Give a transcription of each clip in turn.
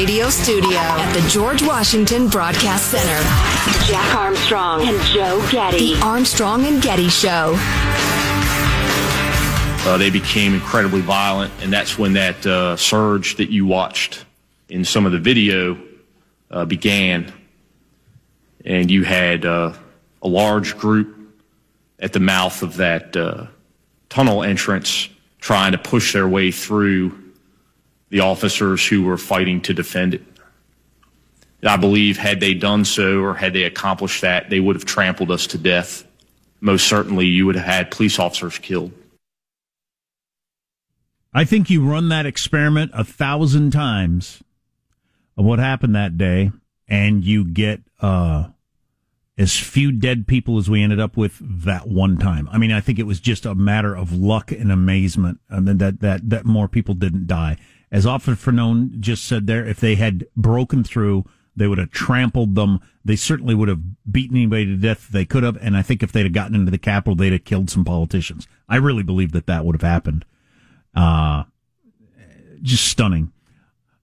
radio studio at the George Washington Broadcast Center. Jack Armstrong and Joe Getty. The Armstrong and Getty Show. Uh, they became incredibly violent, and that's when that uh, surge that you watched in some of the video uh, began. And you had uh, a large group at the mouth of that uh, tunnel entrance trying to push their way through the officers who were fighting to defend it. I believe had they done so or had they accomplished that, they would have trampled us to death. Most certainly, you would have had police officers killed. I think you run that experiment a thousand times of what happened that day, and you get uh, as few dead people as we ended up with that one time. I mean, I think it was just a matter of luck and amazement, and that that that more people didn't die. As Officer Fanone just said there, if they had broken through, they would have trampled them. They certainly would have beaten anybody to death they could have. And I think if they'd have gotten into the Capitol, they'd have killed some politicians. I really believe that that would have happened. Uh, just stunning.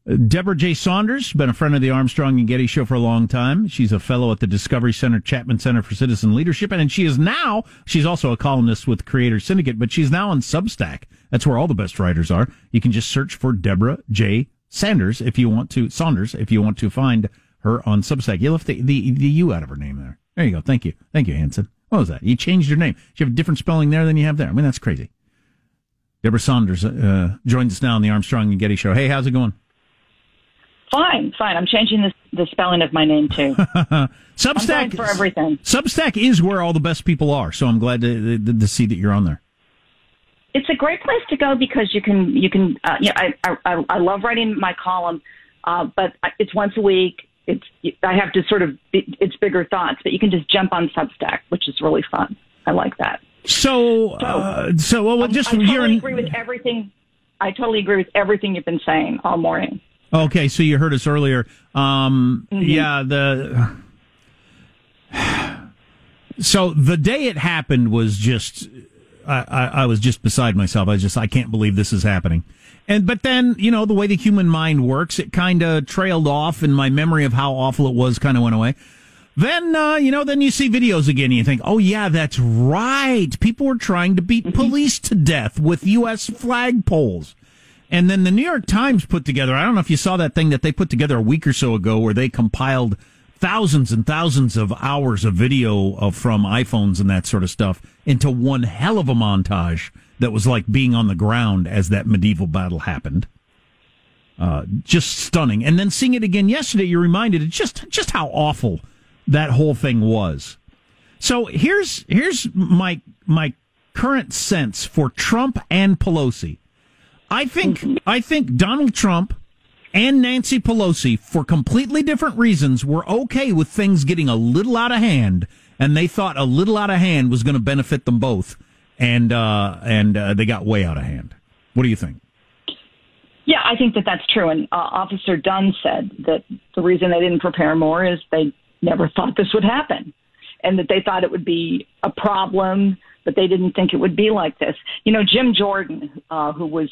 Debra J. Saunders, been a friend of the Armstrong and Getty show for a long time. She's a fellow at the Discovery Center, Chapman Center for Citizen Leadership. And she is now, she's also a columnist with Creator Syndicate, but she's now on Substack. That's where all the best writers are. You can just search for Debra J. Sanders if you want to, Saunders, if you want to find her on Substack. You left the, the, the U out of her name there. There you go. Thank you. Thank you, Hanson. What was that? You changed your name. You have a different spelling there than you have there. I mean, that's crazy. Debra Saunders uh, joins us now on the Armstrong and Getty show. Hey, how's it going? Fine, fine. I'm changing the, the spelling of my name too. Substack for everything. Substack is where all the best people are. So I'm glad to, to, to see that you're on there. It's a great place to go because you can you can uh, you know, I, I I love writing my column, uh, but it's once a week. It's I have to sort of it's bigger thoughts, but you can just jump on Substack, which is really fun. I like that. So, uh, so well, just I totally in... agree with everything. I totally agree with everything you've been saying all morning. Okay, so you heard us earlier. Um, mm-hmm. Yeah, the so the day it happened was just I, I, I, was just beside myself. I was just I can't believe this is happening. And but then you know the way the human mind works, it kind of trailed off, and my memory of how awful it was kind of went away. Then uh, you know, then you see videos again, and you think, oh yeah, that's right. People were trying to beat mm-hmm. police to death with U.S. flagpoles. And then the New York Times put together, I don't know if you saw that thing that they put together a week or so ago where they compiled thousands and thousands of hours of video of, from iPhones and that sort of stuff into one hell of a montage that was like being on the ground as that medieval battle happened. Uh, just stunning. And then seeing it again yesterday, you're reminded just, just how awful that whole thing was. So here's, here's my, my current sense for Trump and Pelosi. I think I think Donald Trump and Nancy Pelosi, for completely different reasons, were okay with things getting a little out of hand, and they thought a little out of hand was going to benefit them both, and uh, and uh, they got way out of hand. What do you think? Yeah, I think that that's true. And uh, Officer Dunn said that the reason they didn't prepare more is they never thought this would happen, and that they thought it would be a problem, but they didn't think it would be like this. You know, Jim Jordan, uh, who was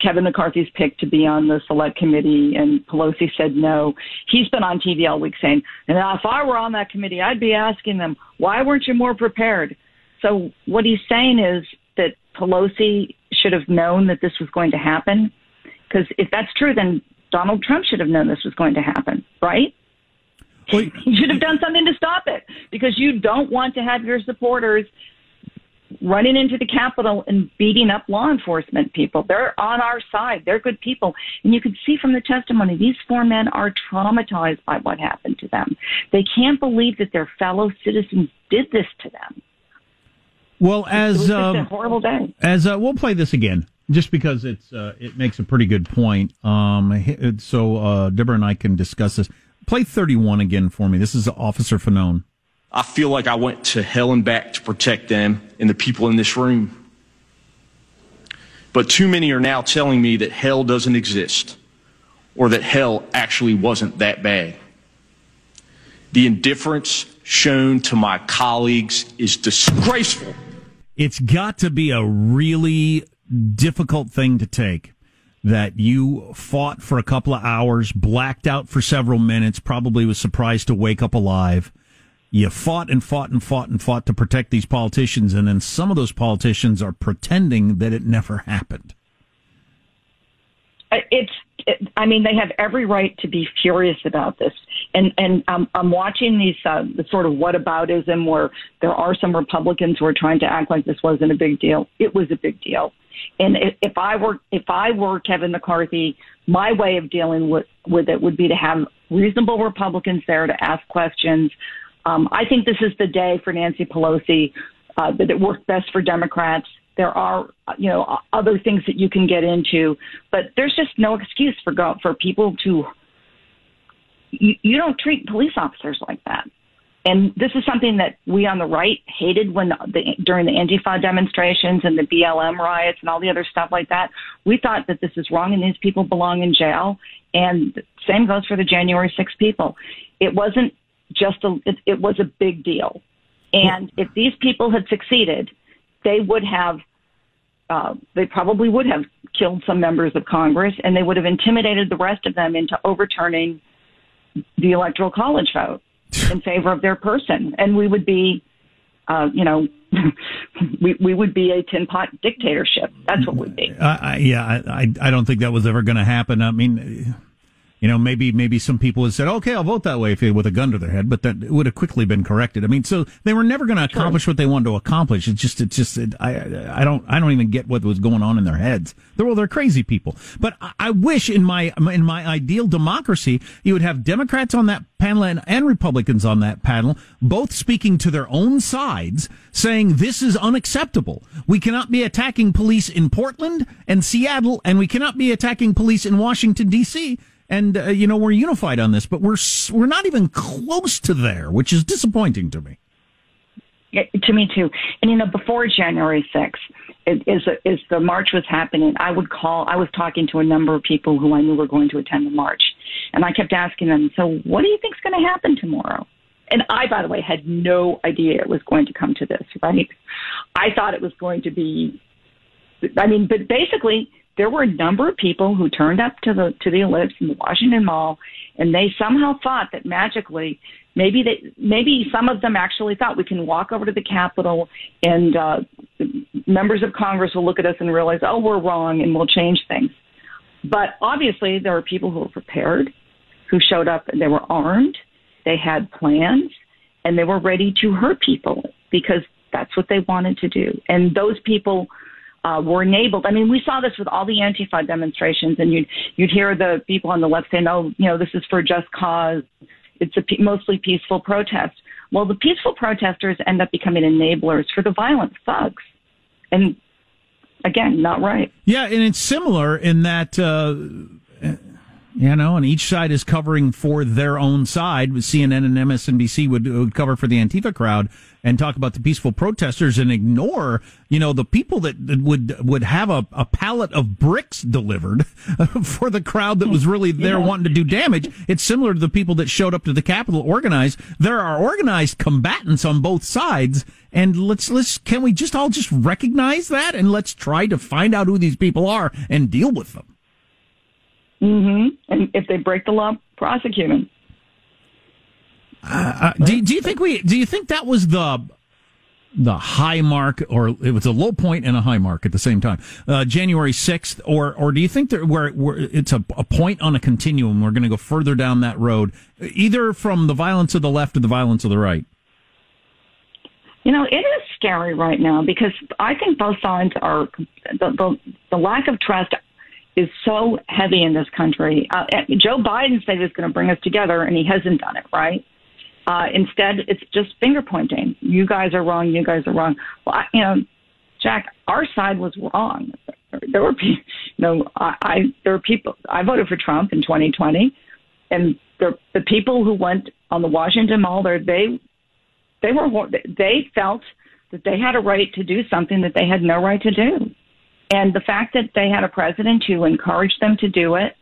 Kevin McCarthy's pick to be on the select committee, and Pelosi said no. He's been on TV all week saying, and if I were on that committee, I'd be asking them, why weren't you more prepared? So what he's saying is that Pelosi should have known that this was going to happen. Because if that's true, then Donald Trump should have known this was going to happen, right? Well, he should have done something to stop it because you don't want to have your supporters running into the Capitol and beating up law enforcement people. They're on our side. They're good people. And you can see from the testimony, these four men are traumatized by what happened to them. They can't believe that their fellow citizens did this to them. Well, as um, a horrible day. As uh, we'll play this again, just because it's uh, it makes a pretty good point. Um, so uh, Debra and I can discuss this. Play thirty one again for me. This is Officer Fanone. I feel like I went to hell and back to protect them and the people in this room. But too many are now telling me that hell doesn't exist or that hell actually wasn't that bad. The indifference shown to my colleagues is disgraceful. It's got to be a really difficult thing to take that you fought for a couple of hours, blacked out for several minutes, probably was surprised to wake up alive. You fought and fought and fought and fought to protect these politicians, and then some of those politicians are pretending that it never happened. It's, it, I mean, they have every right to be furious about this. And and I'm watching these uh, the sort of whataboutism where there are some Republicans who are trying to act like this wasn't a big deal. It was a big deal. And if I were if I were Kevin McCarthy, my way of dealing with with it would be to have reasonable Republicans there to ask questions. Um, I think this is the day for Nancy Pelosi uh, that it worked best for Democrats. There are you know other things that you can get into, but there's just no excuse for go, for people to. You, you don't treat police officers like that. And this is something that we on the right hated when the, during the Antifa demonstrations and the BLM riots and all the other stuff like that. We thought that this is wrong and these people belong in jail. And same goes for the January 6 people. It wasn't just a, it, it was a big deal. And if these people had succeeded, they would have, uh, they probably would have killed some members of Congress and they would have intimidated the rest of them into overturning the electoral college vote in favor of their person, and we would be, uh, you know, we we would be a tin pot dictatorship. That's what we'd be. Uh, I, yeah, I I don't think that was ever going to happen. I mean you know, maybe maybe some people would said, okay, I'll vote that way if they, with a gun to their head, but that would have quickly been corrected. I mean, so they were never going to accomplish what they wanted to accomplish. It's just, it's just, it, I, I don't, I don't even get what was going on in their heads. They're well, they're crazy people. But I, I wish in my in my ideal democracy, you would have Democrats on that panel and, and Republicans on that panel, both speaking to their own sides, saying this is unacceptable. We cannot be attacking police in Portland and Seattle, and we cannot be attacking police in Washington D.C and uh, you know we're unified on this, but we're we're not even close to there, which is disappointing to me. Yeah, to me too. And you know, before January sixth, is is the march was happening, I would call. I was talking to a number of people who I knew were going to attend the march, and I kept asking them, "So, what do you think's going to happen tomorrow?" And I, by the way, had no idea it was going to come to this. Right? I thought it was going to be. I mean, but basically, there were a number of people who turned up to the to the ellipse in the Washington Mall, and they somehow thought that magically, maybe they maybe some of them actually thought we can walk over to the Capitol and uh, members of Congress will look at us and realize, oh, we're wrong, and we'll change things. But obviously, there were people who were prepared, who showed up and they were armed, they had plans, and they were ready to hurt people because that's what they wanted to do. And those people uh, were enabled. I mean, we saw this with all the Antifa demonstrations, and you'd you'd hear the people on the left saying, "Oh, you know, this is for just cause. It's a mostly peaceful protest." Well, the peaceful protesters end up becoming enablers for the violent thugs, and again, not right. Yeah, and it's similar in that. Uh, you know, and each side is covering for their own side. CNN and MSNBC would, would cover for the Antifa crowd and talk about the peaceful protesters and ignore, you know, the people that would would have a, a pallet of bricks delivered for the crowd that was really there yeah. wanting to do damage. It's similar to the people that showed up to the Capitol organized. There are organized combatants on both sides, and let's let's can we just all just recognize that and let's try to find out who these people are and deal with them. Mm-hmm. And if they break the law, prosecute them. Uh, uh, do, do you think we? Do you think that was the the high mark, or it was a low point and a high mark at the same time? Uh, January sixth, or or do you think that where, where it's a, a point on a continuum? We're going to go further down that road, either from the violence of the left or the violence of the right. You know, it is scary right now because I think both sides are the the, the lack of trust is so heavy in this country. Uh, Joe Biden said he was going to bring us together, and he hasn't done it, right? Uh, instead, it's just finger pointing. You guys are wrong. You guys are wrong. Well, I, you know, Jack, our side was wrong. There were, you know, I, I there were people. I voted for Trump in 2020, and the the people who went on the Washington Mall there, they they were they felt that they had a right to do something that they had no right to do. And the fact that they had a president who encouraged them to do it,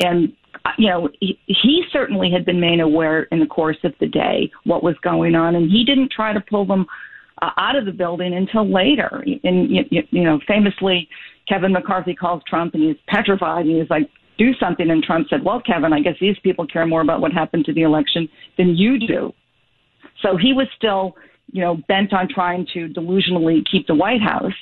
and you know, he, he certainly had been made aware in the course of the day what was going on, and he didn't try to pull them uh, out of the building until later. And you, you know, famously, Kevin McCarthy calls Trump and he's petrified and he's like, do something. And Trump said, well, Kevin, I guess these people care more about what happened to the election than you do. So he was still, you know, bent on trying to delusionally keep the White House.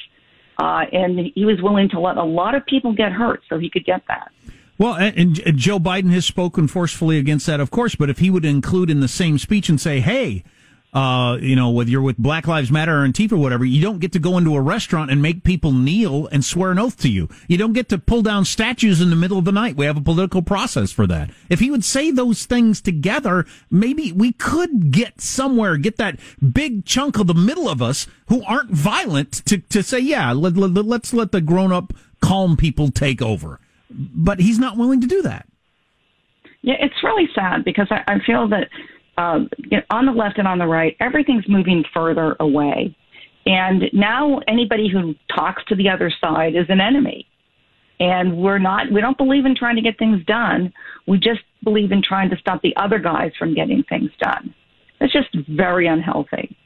Uh, and he was willing to let a lot of people get hurt so he could get that. Well, and, and Joe Biden has spoken forcefully against that, of course. But if he would include in the same speech and say, "Hey, uh, you know, whether you're with Black Lives Matter or Antifa or whatever, you don't get to go into a restaurant and make people kneel and swear an oath to you. You don't get to pull down statues in the middle of the night. We have a political process for that. If he would say those things together, maybe we could get somewhere, get that big chunk of the middle of us who aren't violent to, to say, yeah, let, let, let's let the grown up, calm people take over. But he's not willing to do that. Yeah, it's really sad because I, I feel that um, on the left and on the right, everything's moving further away. And now anybody who talks to the other side is an enemy. And we're not, we don't believe in trying to get things done. We just believe in trying to stop the other guys from getting things done. It's just very unhealthy.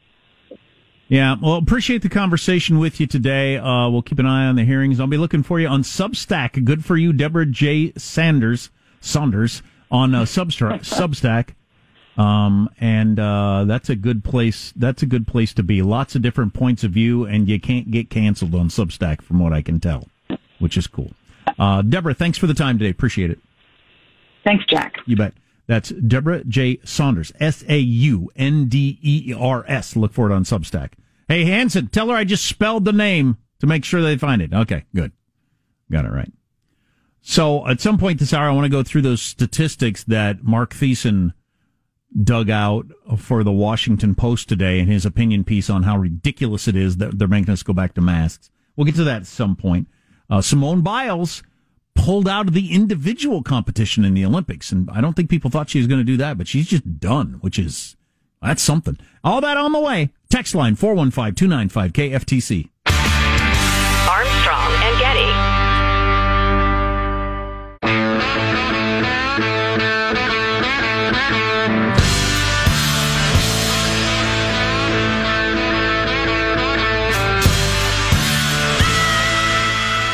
Yeah, well, appreciate the conversation with you today. Uh, we'll keep an eye on the hearings. I'll be looking for you on Substack. Good for you, Debra J. Sanders, Saunders on uh, Substack. Um, and uh, that's a good place. That's a good place to be. Lots of different points of view, and you can't get canceled on Substack, from what I can tell, which is cool. Uh, Debra, thanks for the time today. Appreciate it. Thanks, Jack. You bet. That's Debra J. Saunders, S A U N D E R S. Look for it on Substack. Hey, Hanson, tell her I just spelled the name to make sure they find it. Okay, good. Got it right. So at some point this hour, I want to go through those statistics that Mark Thiessen dug out for the Washington Post today in his opinion piece on how ridiculous it is that they're making us go back to masks. We'll get to that at some point. Uh, Simone Biles pulled out of the individual competition in the Olympics, and I don't think people thought she was going to do that, but she's just done, which is that's something. All that on the way. Text line 415 295 KFTC. Armstrong and Getty.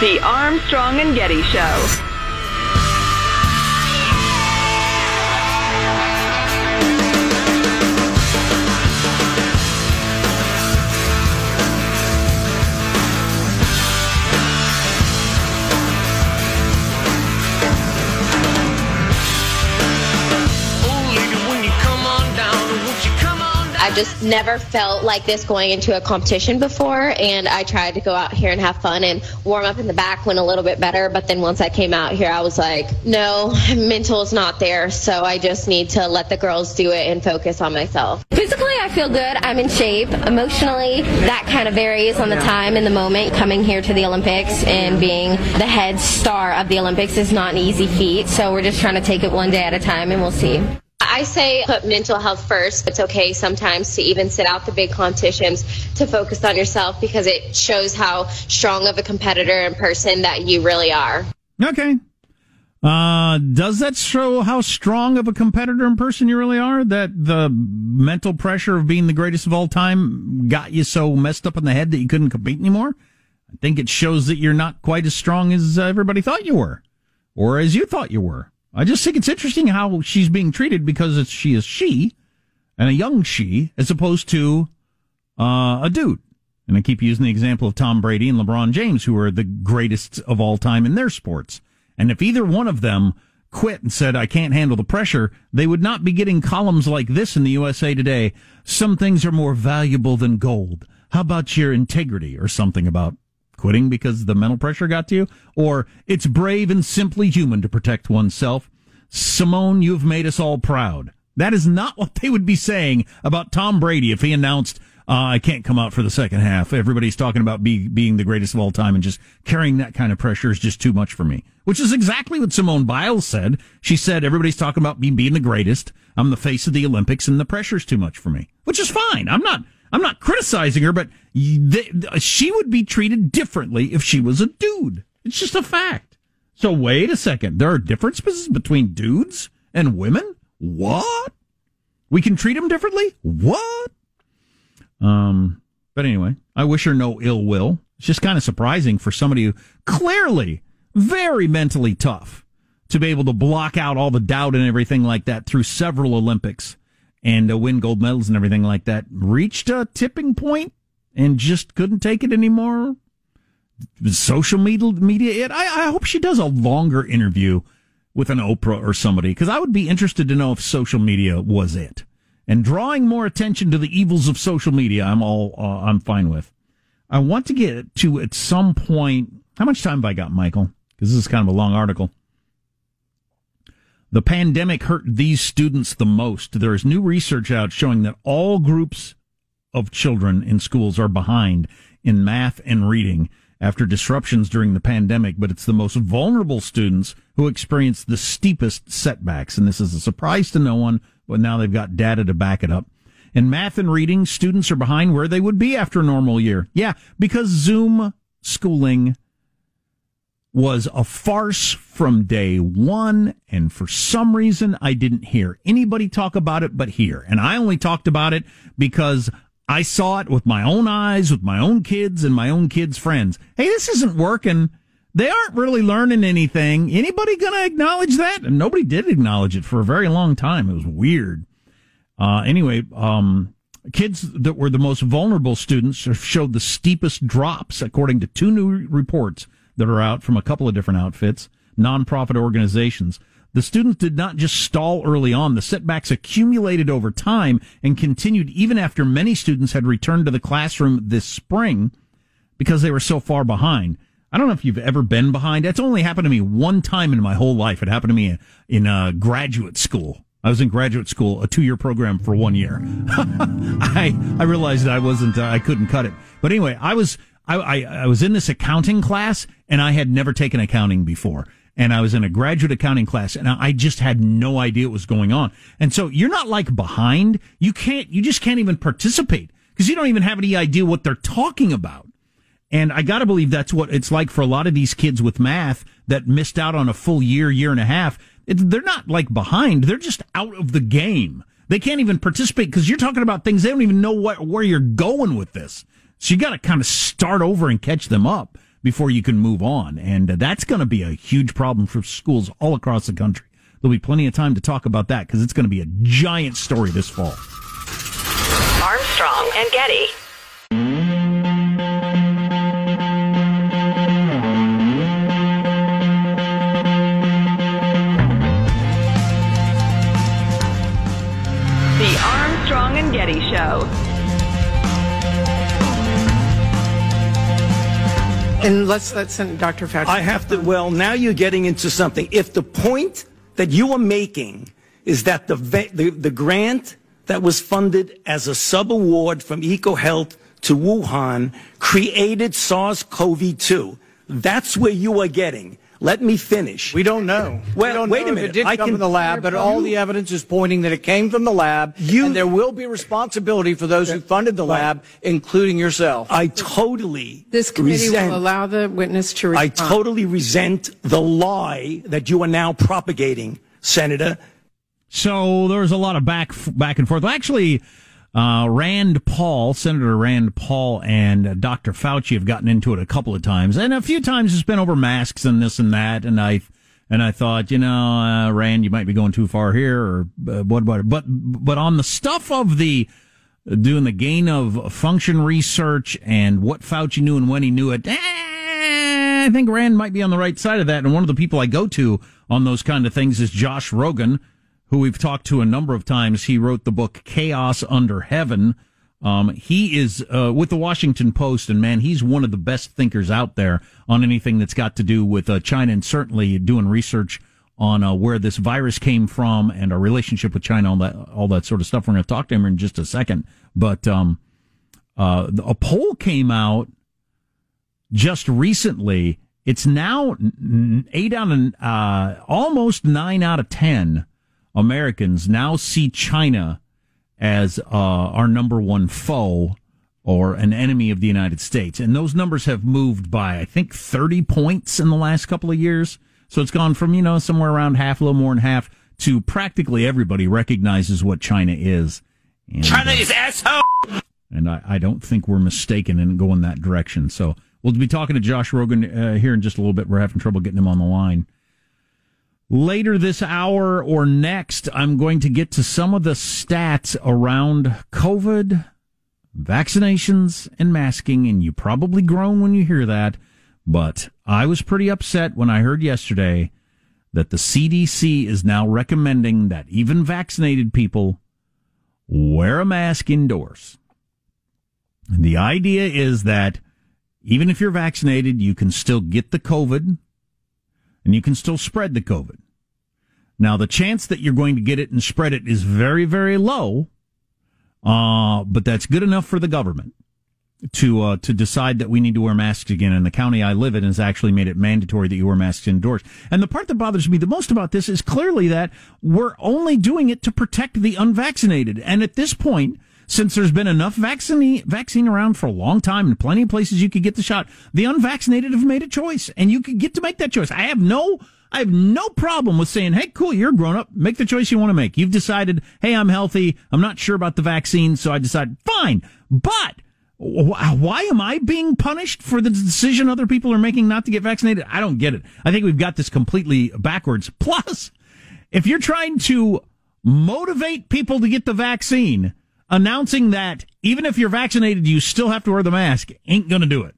The Armstrong and Getty Show. I just never felt like this going into a competition before, and I tried to go out here and have fun and warm up in the back went a little bit better. But then once I came out here, I was like, no, mental is not there, so I just need to let the girls do it and focus on myself. Physically, I feel good. I'm in shape. Emotionally, that kind of varies on the time and the moment. Coming here to the Olympics and being the head star of the Olympics is not an easy feat, so we're just trying to take it one day at a time, and we'll see. I say put mental health first. It's okay sometimes to even sit out the big competitions to focus on yourself because it shows how strong of a competitor and person that you really are. Okay. Uh, does that show how strong of a competitor and person you really are? That the mental pressure of being the greatest of all time got you so messed up in the head that you couldn't compete anymore? I think it shows that you're not quite as strong as everybody thought you were, or as you thought you were. I just think it's interesting how she's being treated because it's, she is she and a young she as opposed to uh, a dude. And I keep using the example of Tom Brady and LeBron James, who are the greatest of all time in their sports. And if either one of them quit and said, I can't handle the pressure, they would not be getting columns like this in the USA Today. Some things are more valuable than gold. How about your integrity or something about quitting because the mental pressure got to you, or it's brave and simply human to protect oneself. Simone, you've made us all proud. That is not what they would be saying about Tom Brady if he announced, uh, I can't come out for the second half. Everybody's talking about be, being the greatest of all time and just carrying that kind of pressure is just too much for me. Which is exactly what Simone Biles said. She said, everybody's talking about me being the greatest. I'm the face of the Olympics and the pressure's too much for me. Which is fine. I'm not, I'm not criticizing her, but they, she would be treated differently if she was a dude. It's just a fact. So wait a second. There are differences between dudes and women? What? We can treat them differently? What? Um, but anyway, I wish her no ill will. It's just kind of surprising for somebody who clearly very mentally tough to be able to block out all the doubt and everything like that through several Olympics and uh, win gold medals and everything like that. Reached a tipping point and just couldn't take it anymore. Social media, media. It. I, I hope she does a longer interview with an Oprah or somebody because I would be interested to know if social media was it. And drawing more attention to the evils of social media, I'm all uh, I'm fine with. I want to get to at some point. How much time have I got, Michael? Because this is kind of a long article. The pandemic hurt these students the most. There is new research out showing that all groups of children in schools are behind in math and reading after disruptions during the pandemic, but it's the most vulnerable students who experience the steepest setbacks. And this is a surprise to no one, but now they've got data to back it up. In math and reading, students are behind where they would be after a normal year. Yeah, because Zoom schooling was a farce from day one. And for some reason, I didn't hear anybody talk about it but here. And I only talked about it because I saw it with my own eyes, with my own kids and my own kids' friends. Hey, this isn't working. They aren't really learning anything. Anybody to acknowledge that? And nobody did acknowledge it for a very long time. It was weird. Uh, anyway, um, kids that were the most vulnerable students showed the steepest drops, according to two new reports that are out from a couple of different outfits, nonprofit organizations. The students did not just stall early on. The setbacks accumulated over time and continued even after many students had returned to the classroom this spring because they were so far behind. I don't know if you've ever been behind. It's only happened to me one time in my whole life. It happened to me in a graduate school. I was in graduate school, a two year program for one year. I, I realized I wasn't, uh, I couldn't cut it. But anyway, I was, I, I, I was in this accounting class and I had never taken accounting before. And I was in a graduate accounting class and I just had no idea what was going on. And so you're not like behind. You can't, you just can't even participate because you don't even have any idea what they're talking about. And I got to believe that's what it's like for a lot of these kids with math that missed out on a full year, year and a half. It, they're not like behind. They're just out of the game. They can't even participate because you're talking about things they don't even know what, where you're going with this. So you got to kind of start over and catch them up before you can move on. And that's going to be a huge problem for schools all across the country. There'll be plenty of time to talk about that because it's going to be a giant story this fall. Armstrong and Getty. Let's let Dr. Fauci. I have to. Well, now you're getting into something. If the point that you are making is that the the, the grant that was funded as a sub award from EcoHealth to Wuhan created SARS-CoV-2, that's where you are getting. Let me finish. We don't know. Well, we don't wait know a minute. It did I come can, from the lab, but all the evidence is pointing that it came from the lab. You, and there will be responsibility for those who funded the lab, including yourself. I totally This committee resent, will allow the witness to respond. I totally resent the lie that you are now propagating, Senator. So there was a lot of back back and forth. Actually, uh, Rand Paul, Senator Rand Paul, and uh, Dr. Fauci have gotten into it a couple of times, and a few times it's been over masks and this and that. And I and I thought, you know, uh, Rand, you might be going too far here, or uh, what it? But but on the stuff of the doing the gain of function research and what Fauci knew and when he knew it. Eh, I think Rand might be on the right side of that. And one of the people I go to on those kind of things is Josh Rogin, who we've talked to a number of times. He wrote the book Chaos Under Heaven. Um, he is uh, with the Washington Post, and man, he's one of the best thinkers out there on anything that's got to do with uh, China, and certainly doing research on uh, where this virus came from and our relationship with China, all that, all that sort of stuff. We're going to talk to him in just a second, but um, uh, a poll came out just recently. It's now eight out of uh, almost nine out of ten Americans now see China as uh, our number one foe or an enemy of the United States. And those numbers have moved by, I think, 30 points in the last couple of years. So it's gone from, you know, somewhere around half, a little more than half, to practically everybody recognizes what China is. And, China uh, is asshole! And I, I don't think we're mistaken in going that direction. So we'll be talking to Josh Rogin uh, here in just a little bit. We're having trouble getting him on the line. Later this hour or next, I'm going to get to some of the stats around COVID, vaccinations, and masking. And you probably groan when you hear that. But I was pretty upset when I heard yesterday that the CDC is now recommending that even vaccinated people wear a mask indoors. And the idea is that even if you're vaccinated, you can still get the COVID and you can still spread the COVID. Now, the chance that you're going to get it and spread it is very, very low, uh, but that's good enough for the government to uh, to decide that we need to wear masks again. And the county I live in has actually made it mandatory that you wear masks indoors. And the part that bothers me the most about this is clearly that we're only doing it to protect the unvaccinated. And at this point, since there's been enough vaccine vaccine around for a long time and plenty of places you could get the shot, the unvaccinated have made a choice, and you could get to make that choice. I have no I have no problem with saying, hey, cool, you're grown up. Make the choice you want to make. You've decided, hey, I'm healthy. I'm not sure about the vaccine, so I decide, fine. But why am I being punished for the decision other people are making not to get vaccinated? I don't get it. I think we've got this completely backwards. Plus, if you're trying to motivate people to get the vaccine, announcing that even if you're vaccinated, you still have to wear the mask ain't going to do it.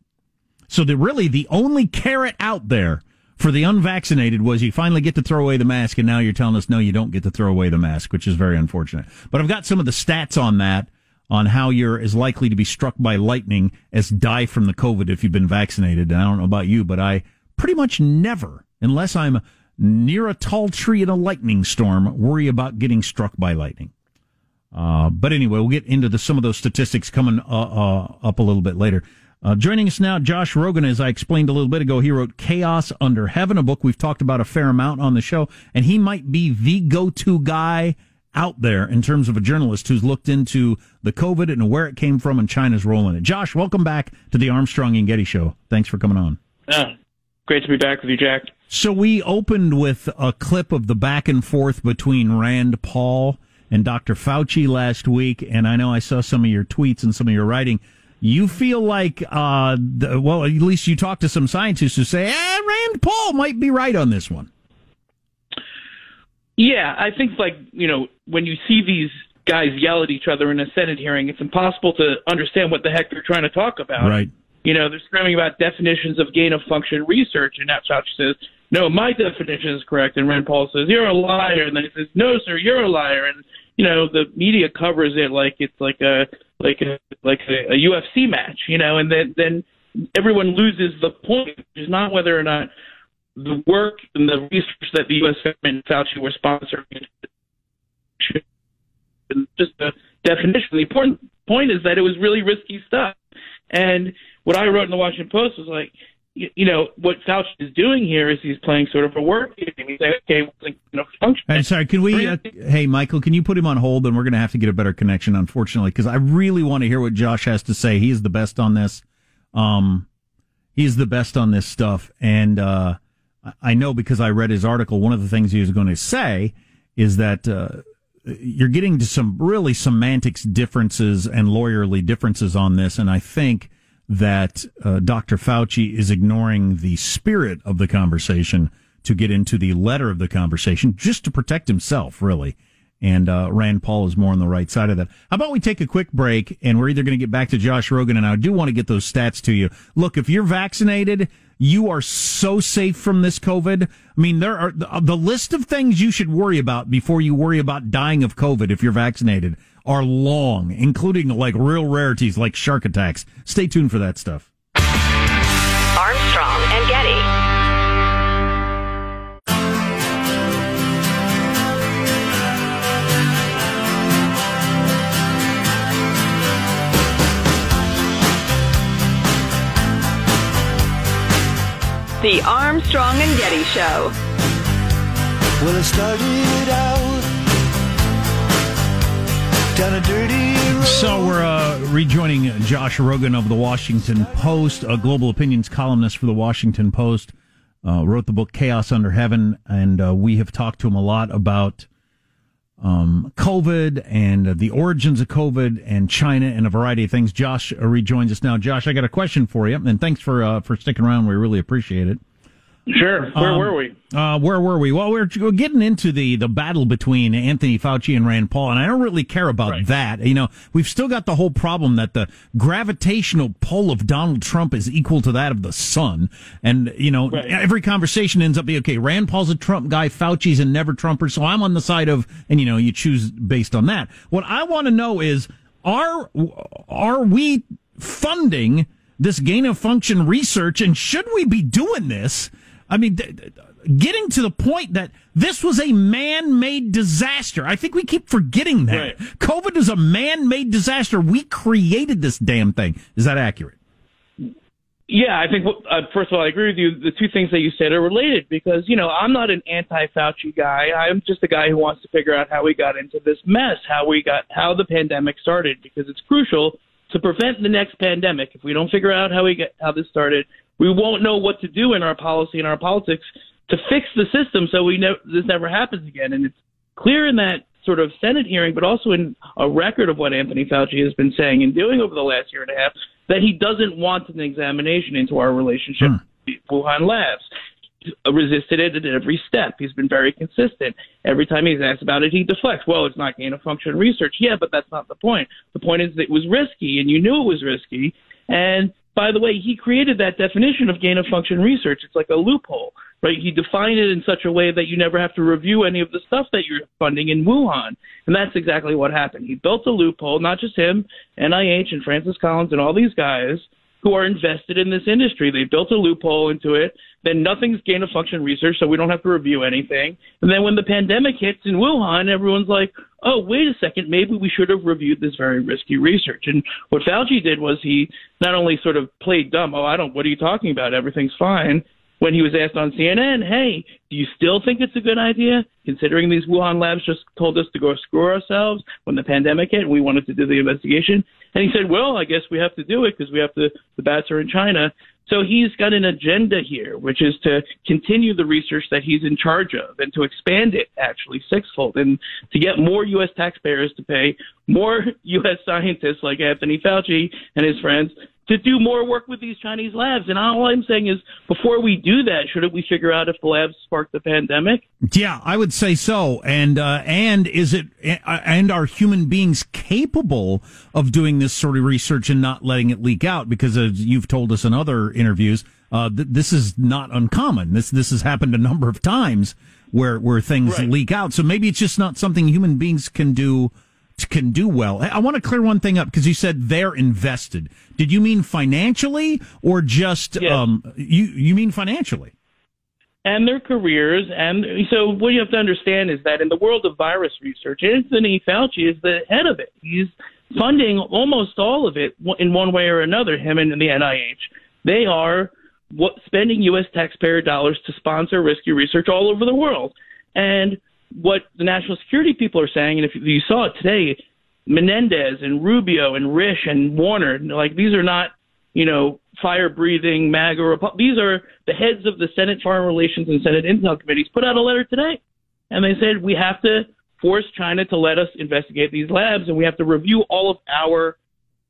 So the really the only carrot out there for the unvaccinated was you finally get to throw away the mask, and now you're telling us no, you don't get to throw away the mask, which is very unfortunate. But I've got some of the stats on that, on how you're as likely to be struck by lightning as die from the COVID if you've been vaccinated. And I don't know about you, but I pretty much never, unless I'm near a tall tree in a lightning storm, worry about getting struck by lightning. Uh, but anyway, we'll get into the, some of those statistics coming uh, uh, up a little bit later. Uh, joining us now, Josh Rogin, as I explained a little bit ago, he wrote Chaos Under Heaven, a book we've talked about a fair amount on the show, and he might be the go-to guy out there in terms of a journalist who's looked into the COVID and where it came from and China's role in it. Josh, welcome back to the Armstrong and Getty Show. Thanks for coming on. Yeah, great to be back with you, Jack. So we opened with a clip of the back and forth between Rand Paul and Dr. Fauci last week, and I know I saw some of your tweets and some of your writing you feel like, uh, the, well, at least you talk to some scientists who say, eh, Rand Paul might be right on this one. Yeah, I think like you know when you see these guys yell at each other in a Senate hearing, it's impossible to understand what the heck they're trying to talk about. Right. You know, they're screaming about definitions of gain of function research, and that Fauci says, "No, my definition is correct," and Rand Paul says, "You're a liar," and then he says, "No, sir, you're a liar," and you know the media covers it like it's like a like a like a, a UFC match, you know, and then then everyone loses the point, which is not whether or not the work and the research that the U.S. government and Fauci were sponsoring. Just the definition. The important point is that it was really risky stuff. And what I wrote in the Washington Post was like, you know, what Fauci is doing here is he's playing sort of a word game. He's like, okay, you know, function. I'm sorry, can we, uh, hey, Michael, can you put him on hold and we're going to have to get a better connection, unfortunately, because I really want to hear what Josh has to say. He's the best on this. Um, he's the best on this stuff. And, uh, I know because I read his article, one of the things he was going to say is that, uh, you're getting to some really semantics differences and lawyerly differences on this. And I think, that uh, Dr. Fauci is ignoring the spirit of the conversation to get into the letter of the conversation just to protect himself, really. And uh, Rand Paul is more on the right side of that. How about we take a quick break and we're either going to get back to Josh Rogin and I do want to get those stats to you. Look, if you're vaccinated, you are so safe from this COVID. I mean, there are the list of things you should worry about before you worry about dying of COVID if you're vaccinated are long, including like real rarities like shark attacks. Stay tuned for that stuff. Armstrong and Getty. The Armstrong and Getty Show. Well, it started out So we're uh, rejoining Josh Rogin of the Washington Post, a global opinions columnist for the Washington Post. Uh, wrote the book Chaos Under Heaven, and uh, we have talked to him a lot about um, COVID and the origins of COVID and China and a variety of things. Josh rejoins us now. Josh, I got a question for you, and thanks for uh, for sticking around. We really appreciate it. Sure. Where um, were we? Uh, where were we? Well, we're getting into the, the battle between Anthony Fauci and Rand Paul, and I don't really care about right. that. You know, we've still got the whole problem that the gravitational pull of Donald Trump is equal to that of the sun. And, you know, right. every conversation ends up being, okay, Rand Paul's a Trump guy, Fauci's a never Trumper, so I'm on the side of, and, you know, you choose based on that. What I want to know is, are, are we funding this gain of function research, and should we be doing this? I mean, getting to the point that this was a man-made disaster. I think we keep forgetting that. Right. COVID is a man-made disaster. We created this damn thing. Is that accurate? Yeah, I think, uh, first of all, I agree with you. The two things that you said are related because, you know, I'm not an anti Fauci guy. I'm just a guy who wants to figure out how we got into this mess, how we got, how the pandemic started, because it's crucial to prevent the next pandemic. If we don't figure out how we get, how this started, we won't know what to do in our policy and our politics to fix the system so we know this never happens again. And it's clear in that sort of Senate hearing, but also in a record of what Anthony Fauci has been saying and doing over the last year and a half, that he doesn't want an examination into our relationship hmm. with Wuhan labs. Resisted it at every step. He's been very consistent. Every time he's asked about it, he deflects. Well, it's not gain of function research. Yeah, but that's not the point. The point is that it was risky, and you knew it was risky. And by the way, he created that definition of gain of function research. It's like a loophole, right? He defined it in such a way that you never have to review any of the stuff that you're funding in Wuhan. And that's exactly what happened. He built a loophole, not just him, NIH and Francis Collins and all these guys who are invested in this industry. They built a loophole into it. Then nothing's gain of function research, so we don't have to review anything. And then when the pandemic hits in Wuhan, everyone's like, oh, wait a second, maybe we should have reviewed this very risky research. And what Fauci did was he not only sort of played dumb, oh, I don't, what are you talking about? Everything's fine. When he was asked on CNN, hey, do you still think it's a good idea, considering these Wuhan labs just told us to go screw ourselves when the pandemic hit and we wanted to do the investigation? And he said, well, I guess we have to do it because we have to, the bats are in China. So he's got an agenda here, which is to continue the research that he's in charge of and to expand it actually sixfold and to get more U.S. taxpayers to pay more U.S. scientists like Anthony Fauci and his friends to do more work with these Chinese labs. And all I'm saying is, before we do that, shouldn't we figure out if the labs sparked the pandemic? Yeah, I would say so. And uh, and is it and are human beings capable of doing this sort of research and not letting it leak out? Because as you've told us in other interviews, uh, th- this is not uncommon. This this has happened a number of times where where things right. leak out. So maybe it's just not something human beings can do can do well. I want to clear one thing up because you said they're invested. Did you mean financially or just yes. um, you you mean financially? And their careers, and so what you have to understand is that in the world of virus research, Anthony Fauci is the head of it. He's funding almost all of it in one way or another. Him and the NIH, they are what, spending U.S. taxpayer dollars to sponsor risky research all over the world. And what the national security people are saying, and if you saw it today, Menendez and Rubio and Risch and Warner, like these are not, you know, fire breathing MAGA. These are the heads of the Senate Foreign Relations and Senate Intel committees put out a letter today, and they said we have to force China to let us investigate these labs, and we have to review all of our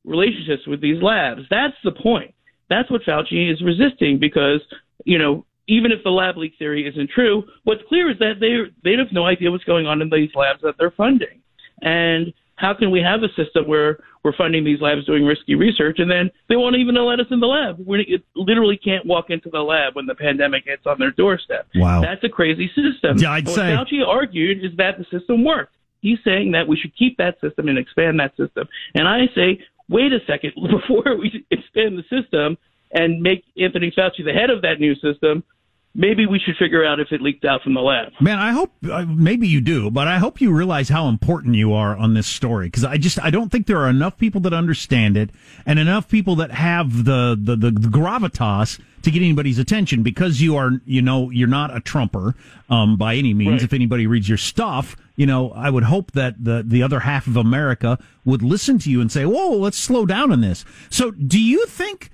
relationships with these labs. That's the point. That's what Fauci is resisting because, you know, even if the lab leak theory isn't true, what's clear is that they they have no idea what's going on in these labs that they're funding. And how can we have a system where we're funding these labs doing risky research and then they won't even let us in the lab? We literally can't walk into the lab when the pandemic hits on their doorstep. Wow. That's a crazy system. Yeah, I'd what say. Fauci argued is that the system worked. He's saying that we should keep that system and expand that system. And I say, wait a second, before we expand the system and make Anthony Fauci the head of that new system, maybe we should figure out if it leaked out from the lab. Man, I hope uh, maybe you do, but I hope you realize how important you are on this story because I just I don't think there are enough people that understand it and enough people that have the the, the, the gravitas to get anybody's attention because you are you know you're not a trumper um, by any means. Right. If anybody reads your stuff. You know, I would hope that the, the other half of America would listen to you and say, whoa, let's slow down on this. So do you think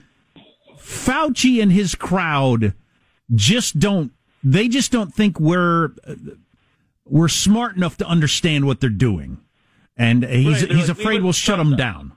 Fauci and his crowd just don't they just don't think we're we're smart enough to understand what they're doing, and he's Right, he's like, afraid would we'll shut them them. down.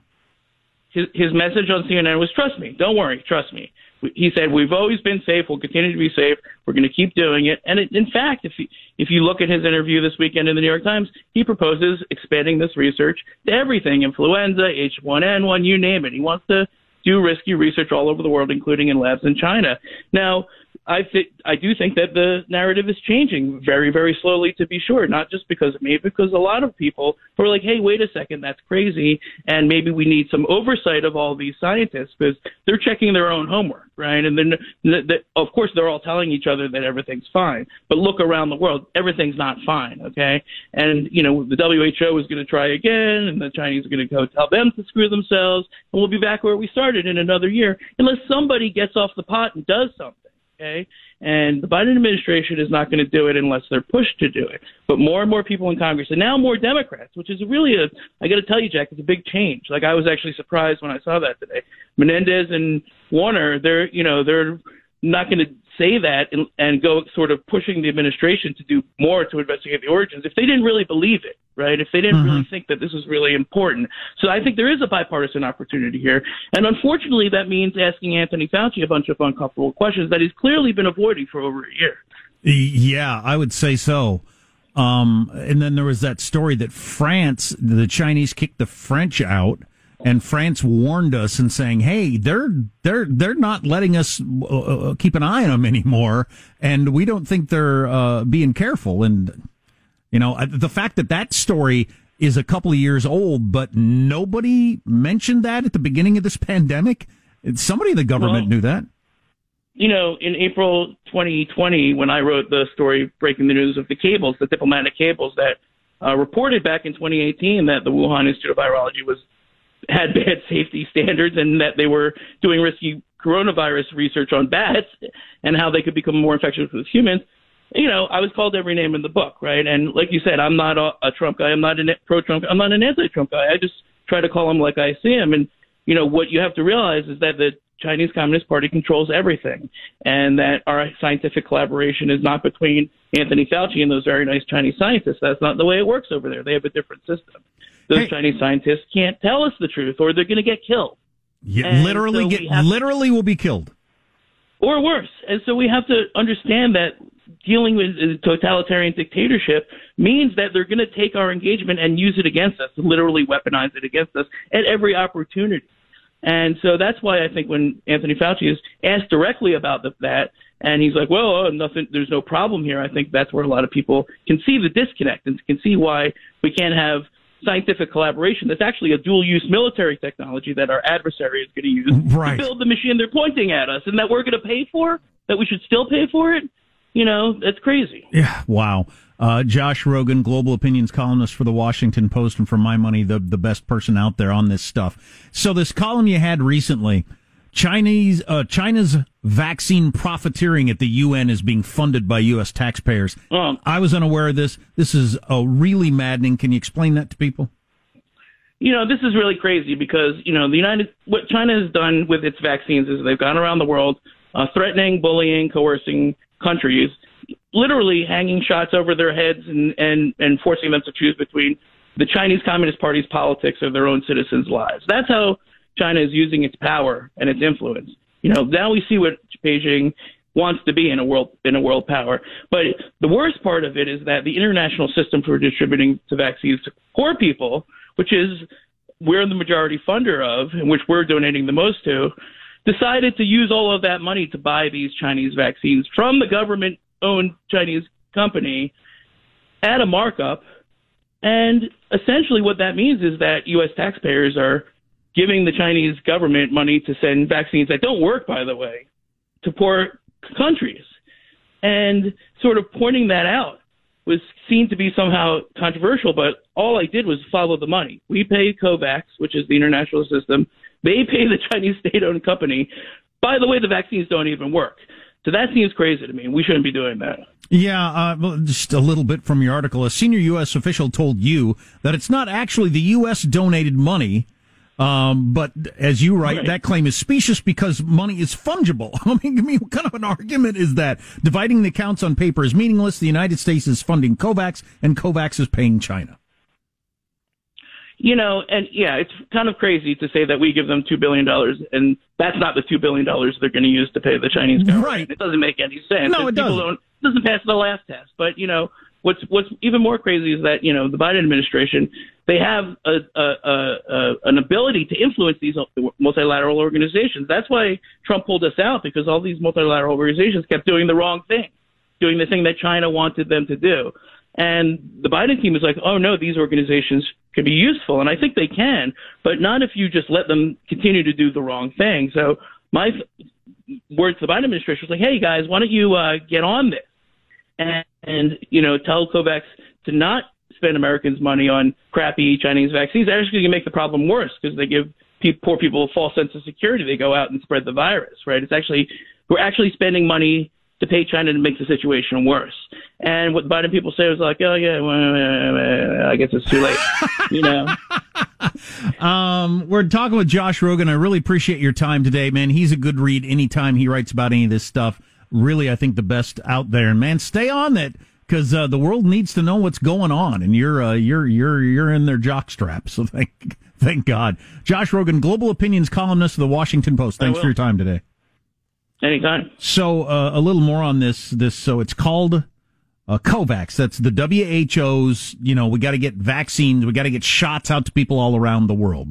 his, his message on CNN was trust me, don't worry, trust me. He said we've always been safe, we'll continue to be safe, we're going to keep doing it. And it, in fact, if you, if you look at his interview this weekend in the New York Times, he proposes expanding this research to everything: influenza, H1N1, you name it. He wants to do risky research all over the world, including in labs in China. Now, I th- I do think that the narrative is changing very, very slowly, to be sure. Not just because of me, because a lot of people who are like, "Hey, wait a second, that's crazy," and maybe we need some oversight of all these scientists because they're checking their own homework, right? And then, the, the, of course, they're all telling each other that everything's fine. But look around the world, everything's not fine, okay? And you know, the WHO is going to try again, and the Chinese are going to go tell them to screw themselves, and we'll be back where we started in another year, unless somebody gets off the pot and does something okay? And the Biden administration is not going to do it unless they're pushed to do it. But more and more people in Congress, and now more Democrats, which is really a, I got to tell you, Jack, it's a big change. Like I was actually surprised when I saw that today. Menendez and Warner, they're, you know, they're not going to say that and, and go sort of pushing the administration to do more to investigate the origins if they didn't really believe it, right? If they didn't really think that this was really important. So I think there is a bipartisan opportunity here. And unfortunately, that means asking Anthony Fauci a bunch of uncomfortable questions that he's clearly been avoiding for over a year. Yeah, I would say so. Um, and then there was that story that France, the Chinese kicked the French out, and France warned us and saying, "Hey, they're they're they're not letting us uh, uh, keep an eye on them anymore, and we don't think they're uh, being careful." And you know, the fact that that story is a couple of years old, but nobody mentioned that at the beginning of this pandemic. Somebody in the government Well, knew that. you know, in April 2020, when I wrote the story breaking the news of the cables, the diplomatic cables that uh, reported back in 2018 that the Wuhan Institute of Virology was had bad safety standards and that they were doing risky coronavirus research on bats and how they could become more infectious with humans. You know, I was called every name in the book, right? And like you said, I'm not a, a Trump guy. I'm not a pro-Trump. I'm not an anti-Trump guy. I just try to call him like I see him. And you know what you have to realize is that the Chinese Communist Party controls everything, and that our scientific collaboration is not between Anthony Fauci and those very nice Chinese scientists. That's not the way it works over there. They have a different system. Those Hey. Chinese scientists can't tell us the truth, or they're going to get killed, And literally so get literally will be killed. or worse. And so we have to understand that dealing with a totalitarian dictatorship means that they're going to take our engagement and use it against us, literally weaponize it against us at every opportunity. And so that's why I think when Anthony Fauci is asked directly about the, that, and he's like, "Well, uh, nothing. There's no problem here." I think that's where a lot of people can see the disconnect and can see why we can't have scientific collaboration. That's actually a dual-use military technology that our adversary is going to use Right. to build the machine they're pointing at us, and that we're going to pay for. That we should still pay for it. You know, that's crazy. Yeah, wow. Uh, Josh Rogin, global opinions columnist for the Washington Post, and for my money, the the best person out there on this stuff. So this column you had recently, Chinese uh, China's vaccine profiteering at the UN is being funded by U.S. taxpayers. Um, I was unaware of this. This is uh, really maddening. Can you explain that to people? you know, this is really crazy because, you know, the United, what China has done with its vaccines is they've gone around the world uh, threatening, bullying, coercing countries, literally hanging shots over their heads and, and, and forcing them to choose between the Chinese Communist Party's politics or their own citizens' lives. That's how China is using its power and its influence. You know, now we see what Beijing wants to be in a world in a world power. But the worst part of it is that the international system for distributing the vaccines to poor people, which is we're the majority funder of, and which we're donating the most to, decided to use all of that money to buy these Chinese vaccines from the government owned Chinese company at a markup. And essentially, what that means is that U.S. taxpayers are giving the Chinese government money to send vaccines that don't work, by the way, to poor countries. And sort of pointing that out was seen to be somehow controversial, but all I did was follow the money. We pay COVAX, which is the international system. They pay the Chinese state owned company. By the way, the vaccines don't even work. So that seems crazy to me. We shouldn't be doing that. Yeah, uh, just a little bit from your article. A senior U.S. official told you that it's not actually the U.S. donated money Um, but as you write, right. that claim is specious because money is fungible. I mean, I mean, what kind of an argument is that? Dividing the accounts on paper is meaningless. The United States is funding COVAX, and COVAX is paying China. You know, and yeah, it's kind of crazy to say that we give them two billion dollars, and that's not the two billion dollars they're going to use to pay the Chinese government. Right. It doesn't make any sense. No, it doesn't. Don't, it doesn't pass the last test. But you know, what's what's even more crazy is that you know the Biden administration they have a, a, a, a, an ability to influence these multilateral organizations. That's why Trump pulled us out because all these multilateral organizations kept doing the wrong thing, doing the thing that China wanted them to do. And the Biden team is like, oh no, these organizations can be useful, and I think they can, but not if you just let them continue to do the wrong thing. So my words to the Biden administration was like, hey guys, why don't you uh, get on this and, and you know tell COVAX to not spend Americans' money on crappy Chinese vaccines, they're actually going to make the problem worse because they give pe- poor people a false sense of security. They go out and spread the virus, right? It's actually we're actually spending money to pay China to make the situation worse. And what Biden people say was like, oh yeah, well, I guess it's too late, you know. um, we're talking with Josh Rogin. I really appreciate your time today, man. He's a good read anytime he writes about any of this stuff. Really, I think the best out there. And man, stay on that because uh, the world needs to know what's going on, and you're uh, you're you're you're in their jockstrap. So thank thank God, Josh Rogin, global opinions columnist of the Washington Post. Thanks for your time today. Anytime. So uh, a little more on this. This so it's called uh, COVAX. That's the WHO's. You know, we got to get vaccines. We got to get shots out to people all around the world.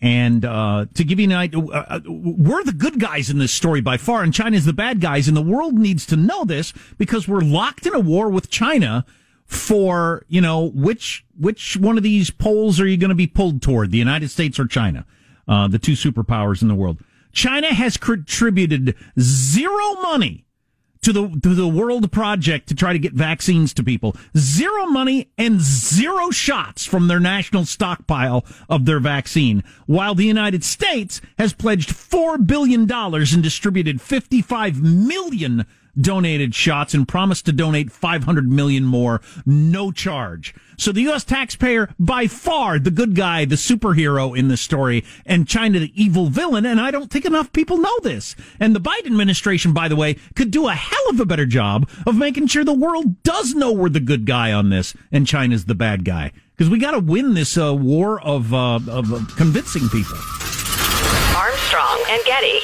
And uh, to give you an idea, uh, uh, we're the good guys in this story by far, and China's the bad guys. And the world needs to know this because we're locked in a war with China for you know which which one of these poles are you going to be pulled toward, the United States or China, uh, the two superpowers in the world. China has contributed zero money to the to the world project to try to get vaccines to people. Zero money and zero shots from their national stockpile of their vaccine, while the United States has pledged 4 billion dollars and distributed 55 million donated shots and promised to donate 500 million more, no charge. So the U.S. taxpayer, by far the good guy, the superhero in this story, and China the evil villain. And I don't think enough people know this. And the Biden administration, by the way, could do a hell of a better job of making sure the world does know we're the good guy on this and China's the bad guy. Because we got to win this uh, war of, uh, of uh, convincing people. Armstrong and Getty.